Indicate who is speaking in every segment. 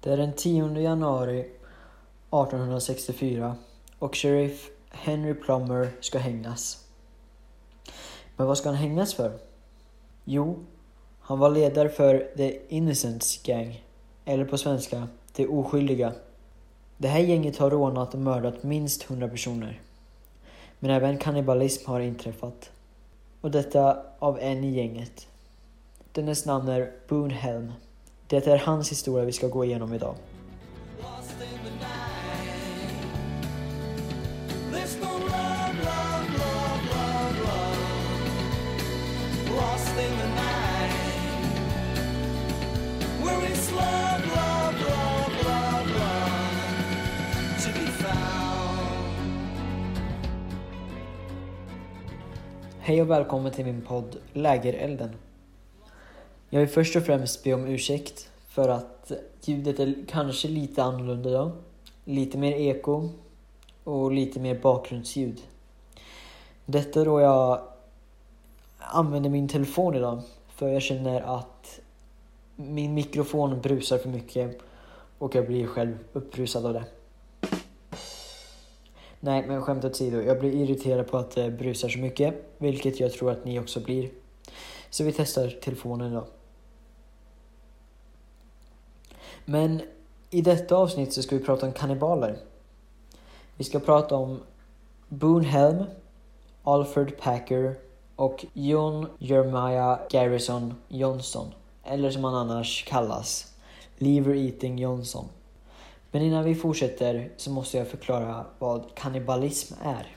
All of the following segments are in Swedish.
Speaker 1: Det är den 10 januari 1864 och sheriff Henry Plummer ska hängas. Men vad ska han hängas för? Jo, han var ledare för The Innocents Gang, eller på svenska, De Oskyldiga. Det här gänget har rånat och mördat minst 100 personer. Men även kannibalism har inträffat. Och detta av en i gänget. Dennes namn är Boone Helm. Det är hans historia vi ska gå igenom idag. Hej och välkommen till min podd Lägerelden. Jag vill först och främst be om ursäkt för att ljudet är kanske lite annorlunda idag. Lite mer eko och lite mer bakgrundsljud. Detta då jag använder min telefon idag för jag känner att min mikrofon brusar för mycket och jag blir själv upprusad av det. Nej, men skämt åsido. Jag blir irriterad på att det brusar så mycket, vilket jag tror att ni också blir. Så vi testar telefonen idag. Men i detta avsnitt så ska vi prata om kannibaler. Vi ska prata om Boone Helm, Alfred Packer och John Jeremiah Garrison Johnson. Eller som han annars kallas, Lever Eating Johnson. Men innan vi fortsätter så måste jag förklara vad kannibalism är.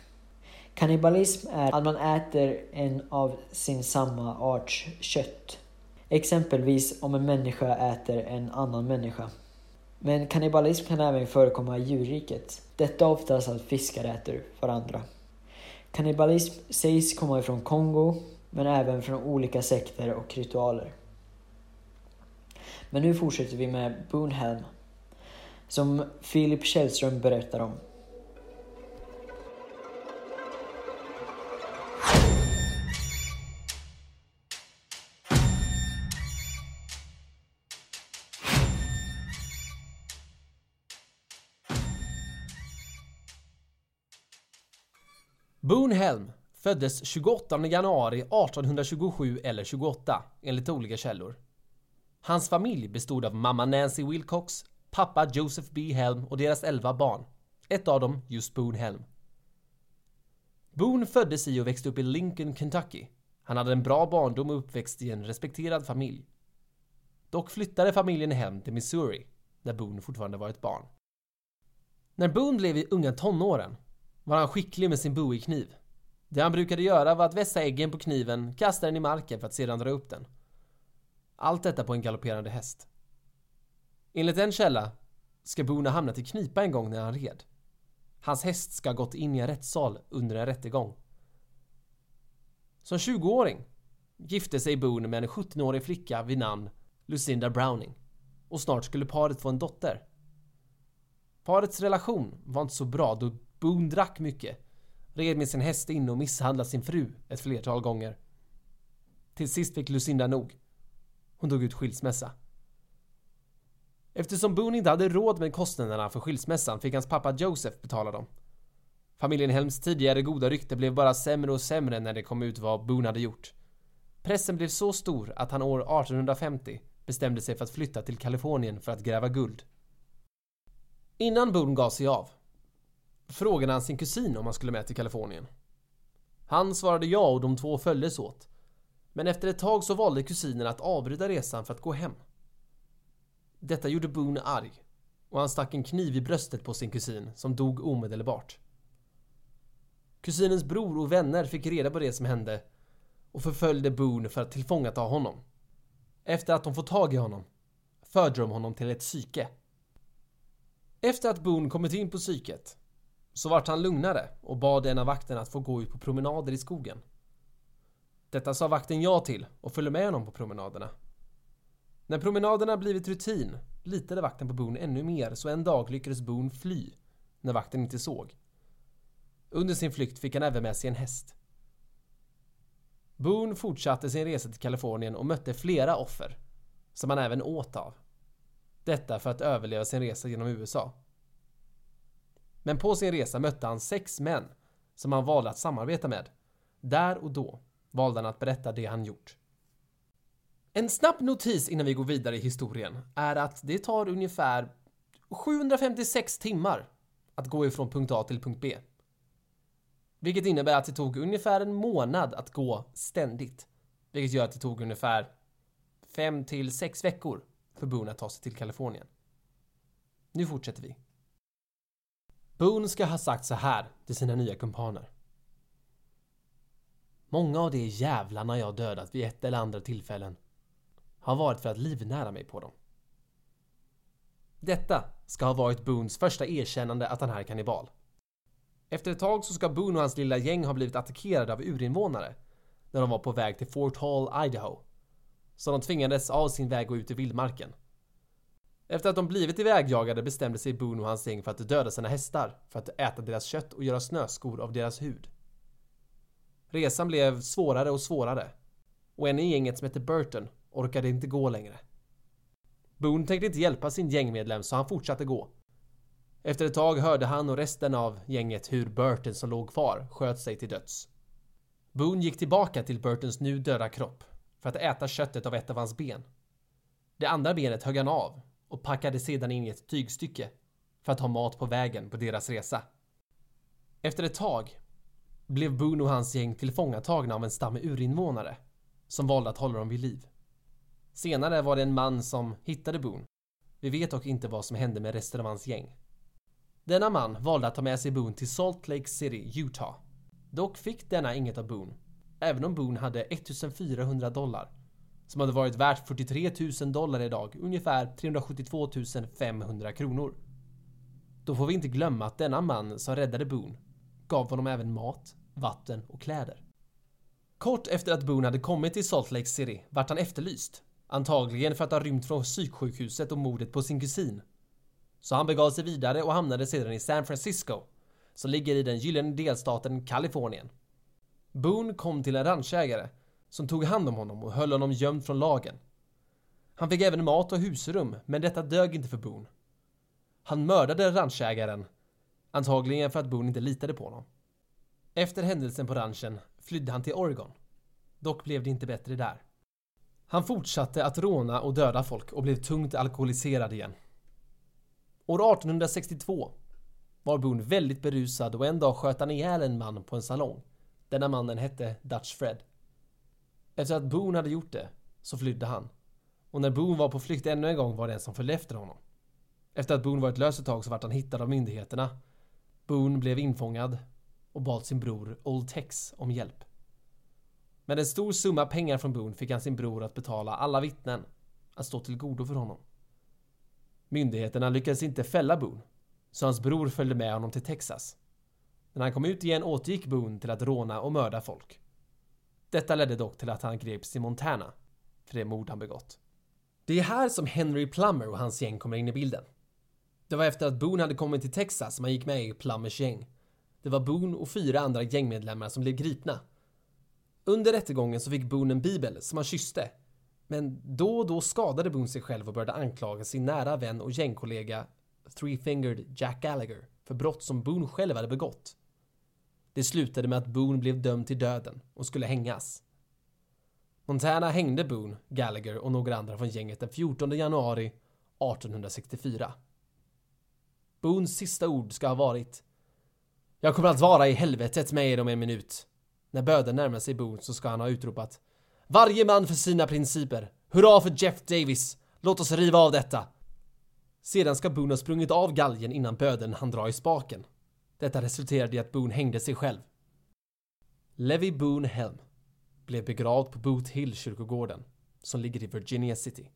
Speaker 1: Kannibalism är att man äter en av sin samma arts kött. Exempelvis om en människa äter en annan människa. Men kannibalism kan även förekomma i djurriket. Detta oftast att fiskar äter varandra. Kannibalism sägs komma ifrån Kongo, men även från olika sekter och ritualer. Men nu fortsätter vi med Boonhelm, som Philip Källström berättar om.
Speaker 2: Boone Helm föddes 28 januari 1827 eller 28 enligt olika källor. Hans familj bestod av mamma Nancy Wilcox, pappa Joseph B. Helm och deras 11 barn. Ett av dem just Boone Helm. Boone föddes i och växte upp i Lincoln, Kentucky. Han hade en bra barndom och uppväxt i en respekterad familj. Dock flyttade familjen hem till Missouri, där Boone fortfarande var ett barn. När Boone blev i unga tonåren var han skicklig med sin Bowie-kniv. Det han brukade göra var att vässa äggen på kniven, kasta den i marken för att sedan dra upp den. Allt detta på en galopperande häst. Enligt en källa ska Boone ha hamnat i knipa en gång när han red. Hans häst ska ha gått in i en rättssal under en rättegång. Som 20-åring gifte sig Boone med en 17-årig flicka vid namn Lucinda Browning och snart skulle paret få en dotter. Parets relation var inte så bra då Boone drack mycket, red med sin häst in och misshandlade sin fru ett flertal gånger. Till sist fick Lucinda nog. Hon tog ut skilsmässa. Eftersom Boone inte hade råd med kostnaderna för skilsmässan fick hans pappa Joseph betala dem. Familjen Helms tidigare goda rykte blev bara sämre och sämre när det kom ut vad Boone hade gjort. Pressen blev så stor att han år 1850 bestämde sig för att flytta till Kalifornien för att gräva guld. Innan Boone gav sig av frågade han sin kusin om han skulle med till Kalifornien. Han svarade ja och de två följdes åt. Men efter ett tag så valde kusinen att avbryta resan för att gå hem. Detta gjorde Boone arg och han stack en kniv i bröstet på sin kusin som dog omedelbart. Kusinens bror och vänner fick reda på det som hände och förföljde Boone för att tillfångata honom. Efter att de fått tag i honom förde de honom till ett psyke. Efter att Boone kommit in på psyket så vart han lugnare och bad en av vakterna att få gå ut på promenader i skogen. Detta sa vakten ja till och följde med honom på promenaderna. När promenaderna blivit rutin litade vakten på Boone ännu mer så en dag lyckades Boone fly när vakten inte såg. Under sin flykt fick han även med sig en häst. Boone fortsatte sin resa till Kalifornien och mötte flera offer som han även åt av. Detta för att överleva sin resa genom USA. Men på sin resa mötte han sex män som han valde att samarbeta med. Där och då valde han att berätta det han gjort. En snabb notis innan vi går vidare i historien är att det tar ungefär 756 timmar att gå ifrån punkt A till punkt B. Vilket innebär att det tog ungefär en månad att gå ständigt. Vilket gör att det tog ungefär 5 till 6 veckor för Boone att ta sig till Kalifornien. Nu fortsätter vi. Boone ska ha sagt så här till sina nya kumpaner. Många av de jävlarna jag dödat vid ett eller andra tillfällen har varit för att livnära mig på dem. Detta ska ha varit Boones första erkännande att han är kannibal. Efter ett tag så ska Boone och hans lilla gäng ha blivit attackerade av urinvånare när de var på väg till Fort Hall, Idaho. Så de tvingades av sin väg gå ut i vildmarken. Efter att de blivit ivägjagade bestämde sig Boone och hans gäng för att döda sina hästar för att äta deras kött och göra snöskor av deras hud. Resan blev svårare och svårare och en i gänget som hette Burton orkade inte gå längre. Boone tänkte inte hjälpa sin gängmedlem så han fortsatte gå. Efter ett tag hörde han och resten av gänget hur Burton som låg kvar sköt sig till döds. Boone gick tillbaka till Burtons nu döda kropp för att äta köttet av ett av hans ben. Det andra benet högg han av och packade sedan in i ett tygstycke för att ha mat på vägen på deras resa. Efter ett tag blev Boone och hans gäng tillfångatagna av en stam urinvånare som valde att hålla dem vid liv. Senare var det en man som hittade Boone. Vi vet dock inte vad som hände med resten av hans gäng. Denna man valde att ta med sig Boone till Salt Lake City, Utah. Dock fick denna inget av Boone, även om Boone hade 1400 dollar som hade varit värt 43 000 dollar idag, ungefär 372 500 kronor. Då får vi inte glömma att denna man som räddade Boone gav honom även mat, vatten och kläder. Kort efter att Boone hade kommit till Salt Lake City vart han efterlyst. Antagligen för att ha rymt från psyksjukhuset och mordet på sin kusin. Så han begav sig vidare och hamnade sedan i San Francisco, som ligger i den gyllene delstaten Kalifornien. Boone kom till en ranchägare som tog hand om honom och höll honom gömd från lagen. Han fick även mat och husrum, men detta dög inte för Boone. Han mördade ranchägaren, antagligen för att Boone inte litade på honom. Efter händelsen på ranchen flydde han till Oregon. Dock blev det inte bättre där. Han fortsatte att råna och döda folk och blev tungt alkoholiserad igen. År 1862 var Boone väldigt berusad och en dag sköt han ihjäl en man på en salong. Denna mannen hette Dutch Fred. Efter att Boone hade gjort det så flydde han. Och när Boone var på flykt ännu en gång var det en som följde efter honom. Efter att Boone varit lös ett tag så vart han hittad av myndigheterna. Boone blev infångad och bad sin bror Old Tex om hjälp. Med en stor summa pengar från Boone fick han sin bror att betala alla vittnen att stå till godo för honom. Myndigheterna lyckades inte fälla Boone, så hans bror följde med honom till Texas. När han kom ut igen återgick Boone till att råna och mörda folk. Detta ledde dock till att han greps i Montana för det mord han begått. Det är här som Henry Plummer och hans gäng kommer in i bilden. Det var efter att Boone hade kommit till Texas som han gick med i Plummers gäng. Det var Boone och fyra andra gängmedlemmar som blev gripna. Under rättegången så fick Boone en bibel som han kysste. Men då och då skadade Boone sig själv och började anklaga sin nära vän och gängkollega Three-Fingered Jack Gallagher för brott som Boone själv hade begått. Det slutade med att Boone blev dömd till döden och skulle hängas. Montana hängde Boone, Gallagher och några andra från gänget den 14 januari 1864. Boones sista ord ska ha varit Jag kommer att vara i helvetet med er om en minut. När böden närmar sig Boone så ska han ha utropat Varje man för sina principer! Hurra för Jeff Davis! Låt oss riva av detta! Sedan ska Boone ha sprungit av galgen innan böden han dra i spaken. Detta resulterade i att Boone hängde sig själv. Levi Boone Helm blev begravd på Boot Hill kyrkogården som ligger i Virginia City.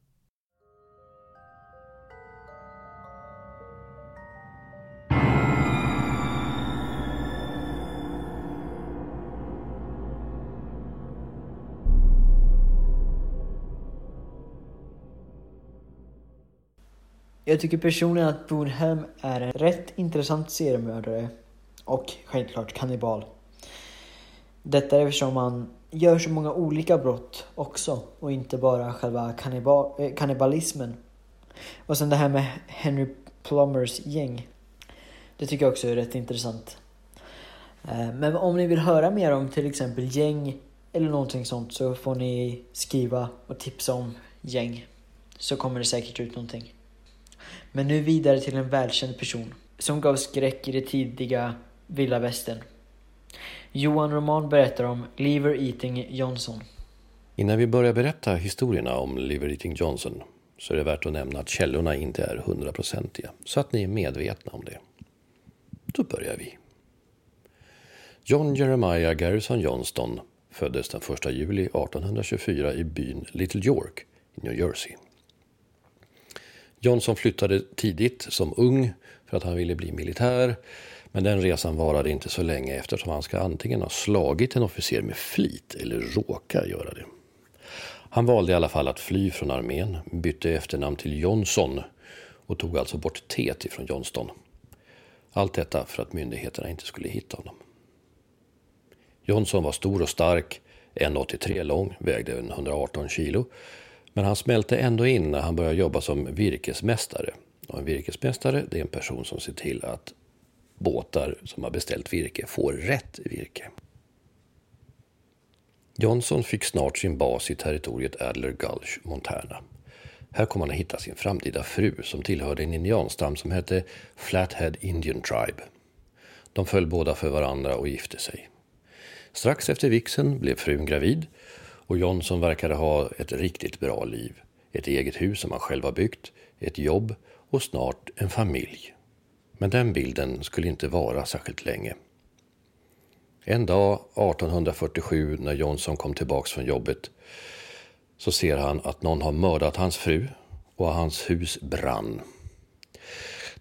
Speaker 1: Jag tycker personligen att Boonham Helm är en rätt intressant seriemördare och självklart kannibal. Detta är eftersom han gör så många olika brott också och inte bara själva kannibal, eh, kannibalismen. Och sen det här med Henry Plumbers gäng. Det tycker jag också är rätt intressant. Eh, men om ni vill höra mer om till exempel gäng eller någonting sånt så får ni skriva och tipsa om gäng. Så kommer det säkert ut någonting. Men nu vidare till en välkänd person som gav skräck i det tidiga vilda västern. Johan Roman berättar om Lever Eating Johnson.
Speaker 3: Innan vi börjar berätta historierna om Lever Eating Johnson så är det värt att nämna att källorna inte är hundraprocentiga, så att ni är medvetna om det. Då börjar vi. John Jeremiah Garrison Johnston föddes den 1 juli 1824 i byn Little York i New Jersey. Johnson flyttade tidigt som ung för att han ville bli militär men den resan varade inte så länge eftersom han ska antingen ha slagit en officer med flit eller råka göra det. Han valde i alla fall att fly från armén, bytte efternamn till Johnson och tog alltså bort T ifrån Johnston. Allt detta för att myndigheterna inte skulle hitta honom. Johnson var stor och stark, 1,83 lång, vägde 118 kilo. Men han smälte ändå in när han började jobba som virkesmästare. Och en virkesmästare det är en person som ser till att båtar som har beställt virke får rätt virke. Johnson fick snart sin bas i territoriet Adler Gulch, Montana. Här kom han att hitta sin framtida fru som tillhörde en indianstam som hette Flathead Indian Tribe. De föll båda för varandra och gifte sig. Strax efter vixen blev frun gravid och Johnson verkade ha ett riktigt bra liv. Ett eget hus som han själv har byggt, ett jobb och snart en familj. Men den bilden skulle inte vara särskilt länge. En dag 1847 när Johnson kom tillbaks från jobbet så ser han att någon har mördat hans fru och hans hus brann.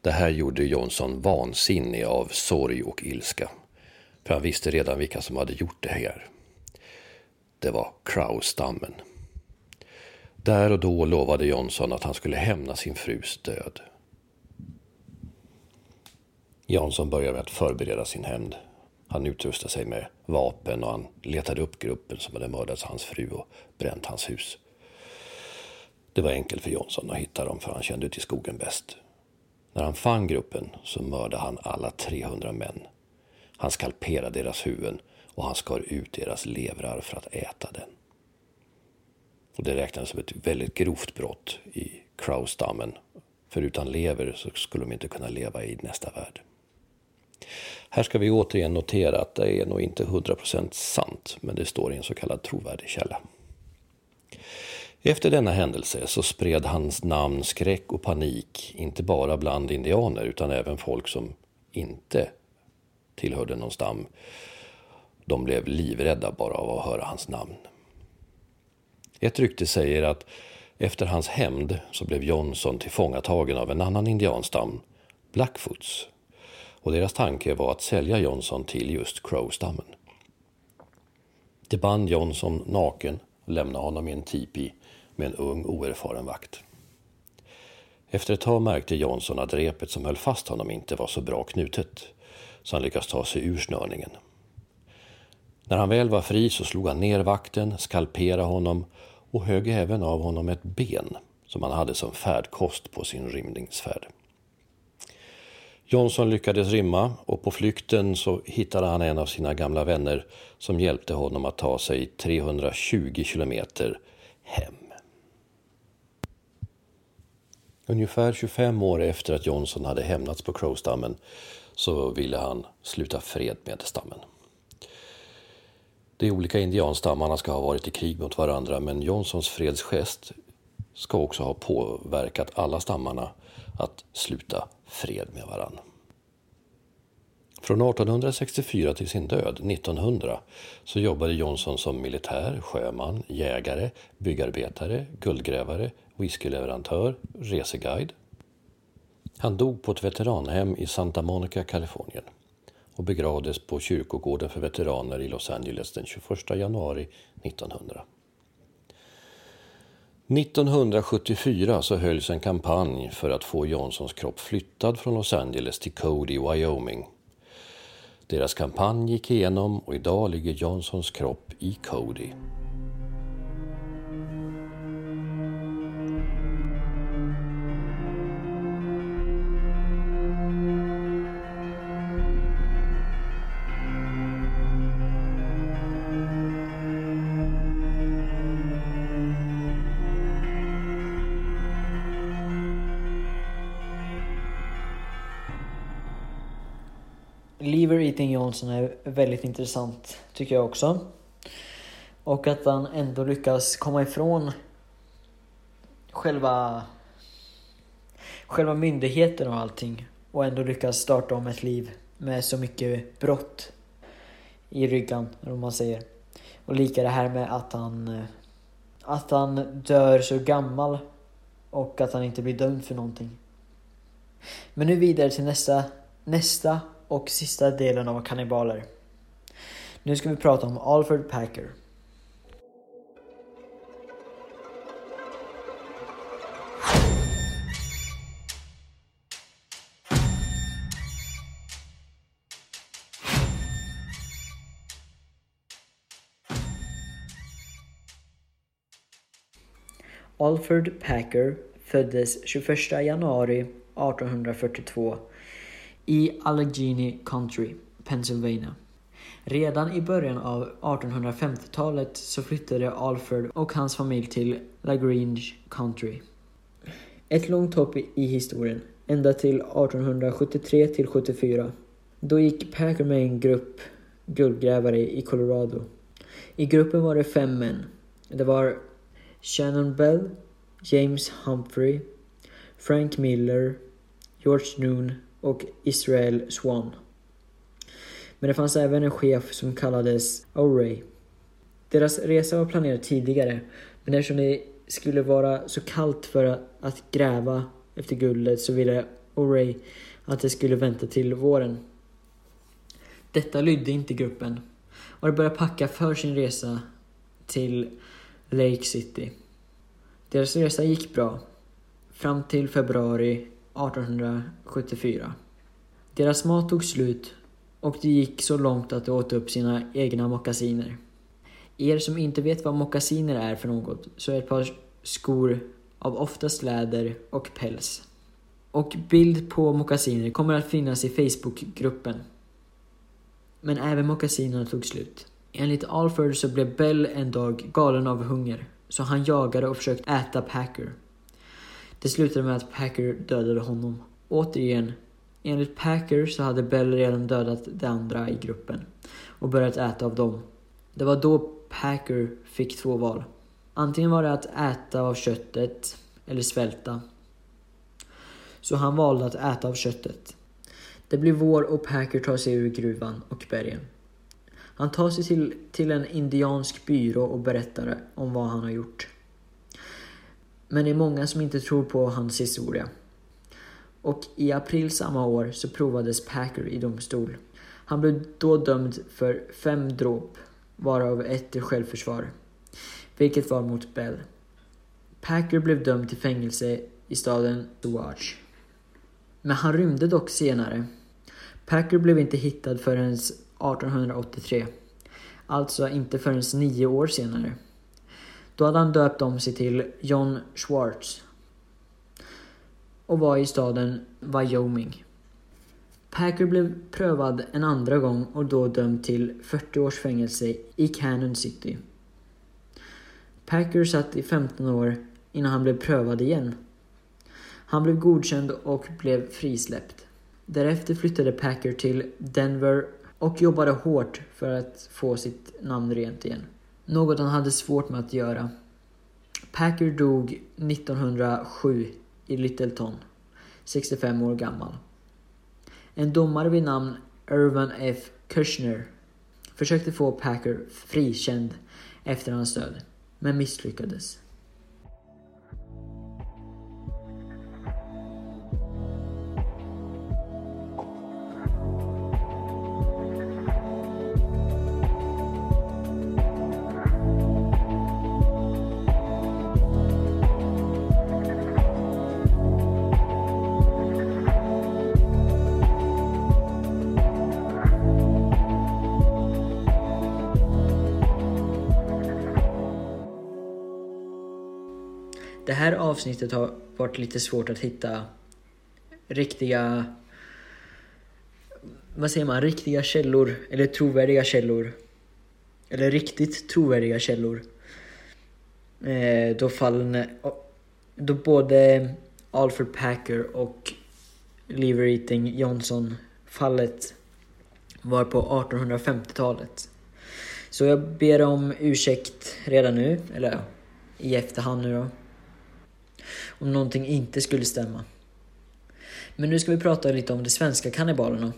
Speaker 3: Det här gjorde Johnson vansinnig av sorg och ilska. För han visste redan vilka som hade gjort det här. Det var Crow-stammen. Där och då lovade Johnson att han skulle hämna sin frus död. Johnson började med att förbereda sin hämnd. Han utrustade sig med vapen och han letade upp gruppen som hade mördat hans fru och bränt hans hus. Det var enkelt för Johnson att hitta dem för han kände till skogen bäst. När han fann gruppen så mördade han alla 300 män. Han skalperade deras huvuden och han skar ut deras levrar för att äta den. Och det räknades som ett väldigt grovt brott i Crow-stammen. För utan lever så skulle de inte kunna leva i nästa värld. Här ska vi återigen notera att det är nog inte 100% sant, men det står i en så kallad trovärdig källa. Efter denna händelse så spred hans namn skräck och panik, inte bara bland indianer utan även folk som inte tillhörde någon stam. De blev livrädda bara av att höra hans namn. Ett rykte säger att efter hans hämnd så blev Johnson tillfångatagen av en annan indianstam, Blackfoots. Och deras tanke var att sälja Johnson till just Crow-stammen. De band Johnson naken och lämnade honom i en tipi med en ung oerfaren vakt. Efter ett tag märkte Johnson att repet som höll fast honom inte var så bra knutet, så han lyckades ta sig ur snörningen. När han väl var fri så slog han ner vakten, skalperade honom och högg även av honom ett ben som han hade som färdkost på sin rymningsfärd. Johnson lyckades rymma och på flykten så hittade han en av sina gamla vänner som hjälpte honom att ta sig 320 kilometer hem. Ungefär 25 år efter att Johnson hade hämnats på Crowstammen så ville han sluta fred med stammen. De olika indianstammarna ska ha varit i krig mot varandra men Johnsons fredsgest ska också ha påverkat alla stammarna att sluta fred med varandra. Från 1864 till sin död 1900 så jobbade Johnson som militär, sjöman, jägare, byggarbetare, guldgrävare, whiskyleverantör, reseguide. Han dog på ett veteranhem i Santa Monica, Kalifornien och begravdes på kyrkogården för veteraner i Los Angeles den 21 januari 1900. 1974 så hölls en kampanj för att få Johnsons kropp flyttad från Los Angeles till Cody, Wyoming. Deras kampanj gick igenom och idag ligger Johnsons kropp i Cody.
Speaker 1: Lever Johnson är väldigt intressant, tycker jag också. Och att han ändå lyckas komma ifrån själva, själva myndigheten och allting. Och ändå lyckas starta om ett liv med så mycket brott i ryggen, eller vad man säger. Och lika det här med att han, att han dör så gammal och att han inte blir dömd för någonting. Men nu vidare till nästa, nästa och sista delen av kannibaler. Nu ska vi prata om Alfred Packer. Alfred Packer föddes 21 januari 1842 i Allegheny Country, Pennsylvania. Redan i början av 1850-talet så flyttade Alfred och hans familj till Lagrange Country. Ett långt hopp i historien, ända till 1873 till 74. Då gick Packer med en grupp guldgrävare i Colorado. I gruppen var det fem män. Det var Shannon Bell, James Humphrey, Frank Miller, George Noon och Israel Swan. Men det fanns även en chef som kallades O'Ray. Deras resa var planerad tidigare, men eftersom det skulle vara så kallt för att gräva efter guldet så ville O'Ray att det skulle vänta till våren. Detta lydde inte gruppen och de började packa för sin resa till Lake City. Deras resa gick bra, fram till februari 1874. Deras mat tog slut och de gick så långt att de åt upp sina egna mockasiner. Er som inte vet vad mockasiner är för något så är ett par skor av oftast läder och päls. Och bild på mockasiner kommer att finnas i Facebookgruppen. Men även mockasinerna tog slut. Enligt Alfred så blev Bell en dag galen av hunger, så han jagade och försökte äta Packer. Det slutade med att Packer dödade honom. Återigen, enligt Packer så hade Bell redan dödat de andra i gruppen och börjat äta av dem. Det var då Packer fick två val. Antingen var det att äta av köttet eller svälta. Så han valde att äta av köttet. Det blir vår och Packer tar sig ur gruvan och bergen. Han tar sig till, till en indiansk byrå och berättar om vad han har gjort. Men det är många som inte tror på hans historia. Och i april samma år så provades Packer i domstol. Han blev då dömd för fem dråp, varav ett till självförsvar, vilket var mot Bell. Packer blev dömd till fängelse i staden Watch. Men han rymde dock senare. Packer blev inte hittad förrän 1883. Alltså inte förrän nio år senare. Då hade han döpt om sig till John Schwartz och var i staden Wyoming. Packer blev prövad en andra gång och då dömd till 40 års fängelse i Cannon City. Packer satt i 15 år innan han blev prövad igen. Han blev godkänd och blev frisläppt. Därefter flyttade Packer till Denver och jobbade hårt för att få sitt namn rent igen. Något han hade svårt med att göra. Packer dog 1907 i Littleton, 65 år gammal. En domare vid namn Irvin F. Kushner försökte få Packer frikänd efter hans död, men misslyckades. Det här avsnittet har varit lite svårt att hitta riktiga vad säger man, riktiga källor eller trovärdiga källor. Eller riktigt trovärdiga källor. Eh, då fallen, då både Alfred Packer och Lever Eating Johnson fallet var på 1850-talet. Så jag ber om ursäkt redan nu, eller ja, i efterhand nu då. Om någonting inte skulle stämma. Men nu ska vi prata lite om de svenska kannibalerna.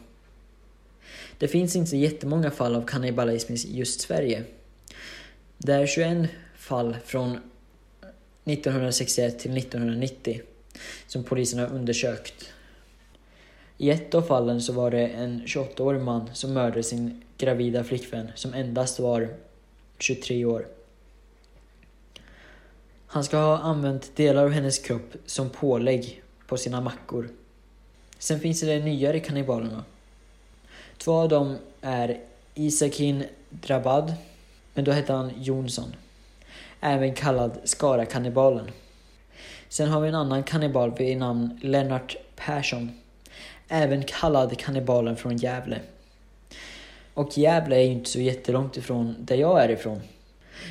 Speaker 1: Det finns inte jättemånga fall av kannibalism i just Sverige. Det är 21 fall från 1961 till 1990 som polisen har undersökt. I ett av fallen så var det en 28-årig man som mördade sin gravida flickvän som endast var 23 år. Han ska ha använt delar av hennes kropp som pålägg på sina mackor. Sen finns det de nyare kannibalerna. Två av dem är Isakin Drabad, men då hette han Jonsson. Även kallad Skara-kannibalen. Sen har vi en annan kannibal vid namn Lennart Persson. Även kallad kannibalen från Gävle. Och Gävle är ju inte så jättelångt ifrån där jag är ifrån.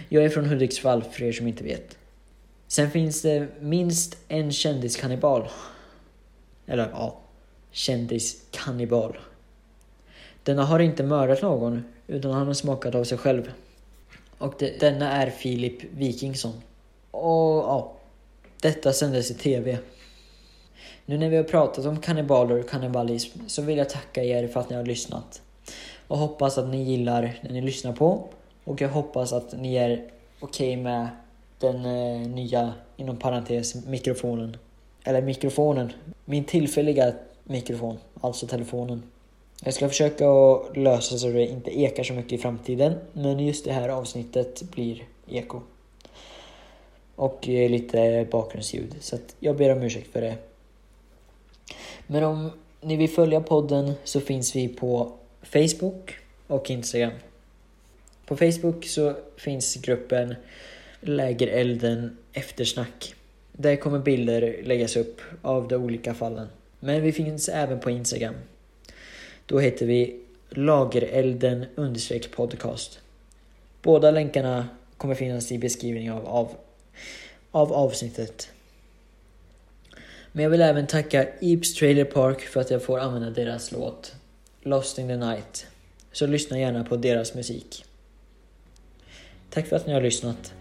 Speaker 1: Jag är från Hudiksvall för er som inte vet. Sen finns det minst en kändiskannibal. Eller ja, kändiskannibal. Denna har inte mördat någon, utan han har smakat av sig själv. Och det, denna är Filip Wikingsson. Och ja, detta sändes i TV. Nu när vi har pratat om kannibaler och kannibalism så vill jag tacka er för att ni har lyssnat. Och hoppas att ni gillar det ni lyssnar på. Och jag hoppas att ni är okej okay med den eh, nya, inom parentes, mikrofonen. Eller mikrofonen. Min tillfälliga mikrofon, alltså telefonen. Jag ska försöka att lösa så det inte ekar så mycket i framtiden. Men just det här avsnittet blir eko. Och eh, lite bakgrundsljud. Så att jag ber om ursäkt för det. Men om ni vill följa podden så finns vi på Facebook och Instagram. På Facebook så finns gruppen Lägerelden Eftersnack. Där kommer bilder läggas upp av de olika fallen. Men vi finns även på Instagram. Då heter vi lagerelden-podcast. Båda länkarna kommer finnas i beskrivningen av, av, av avsnittet. Men jag vill även tacka Eeps Trailer Park för att jag får använda deras låt Lost in the Night. Så lyssna gärna på deras musik. Tack för att ni har lyssnat.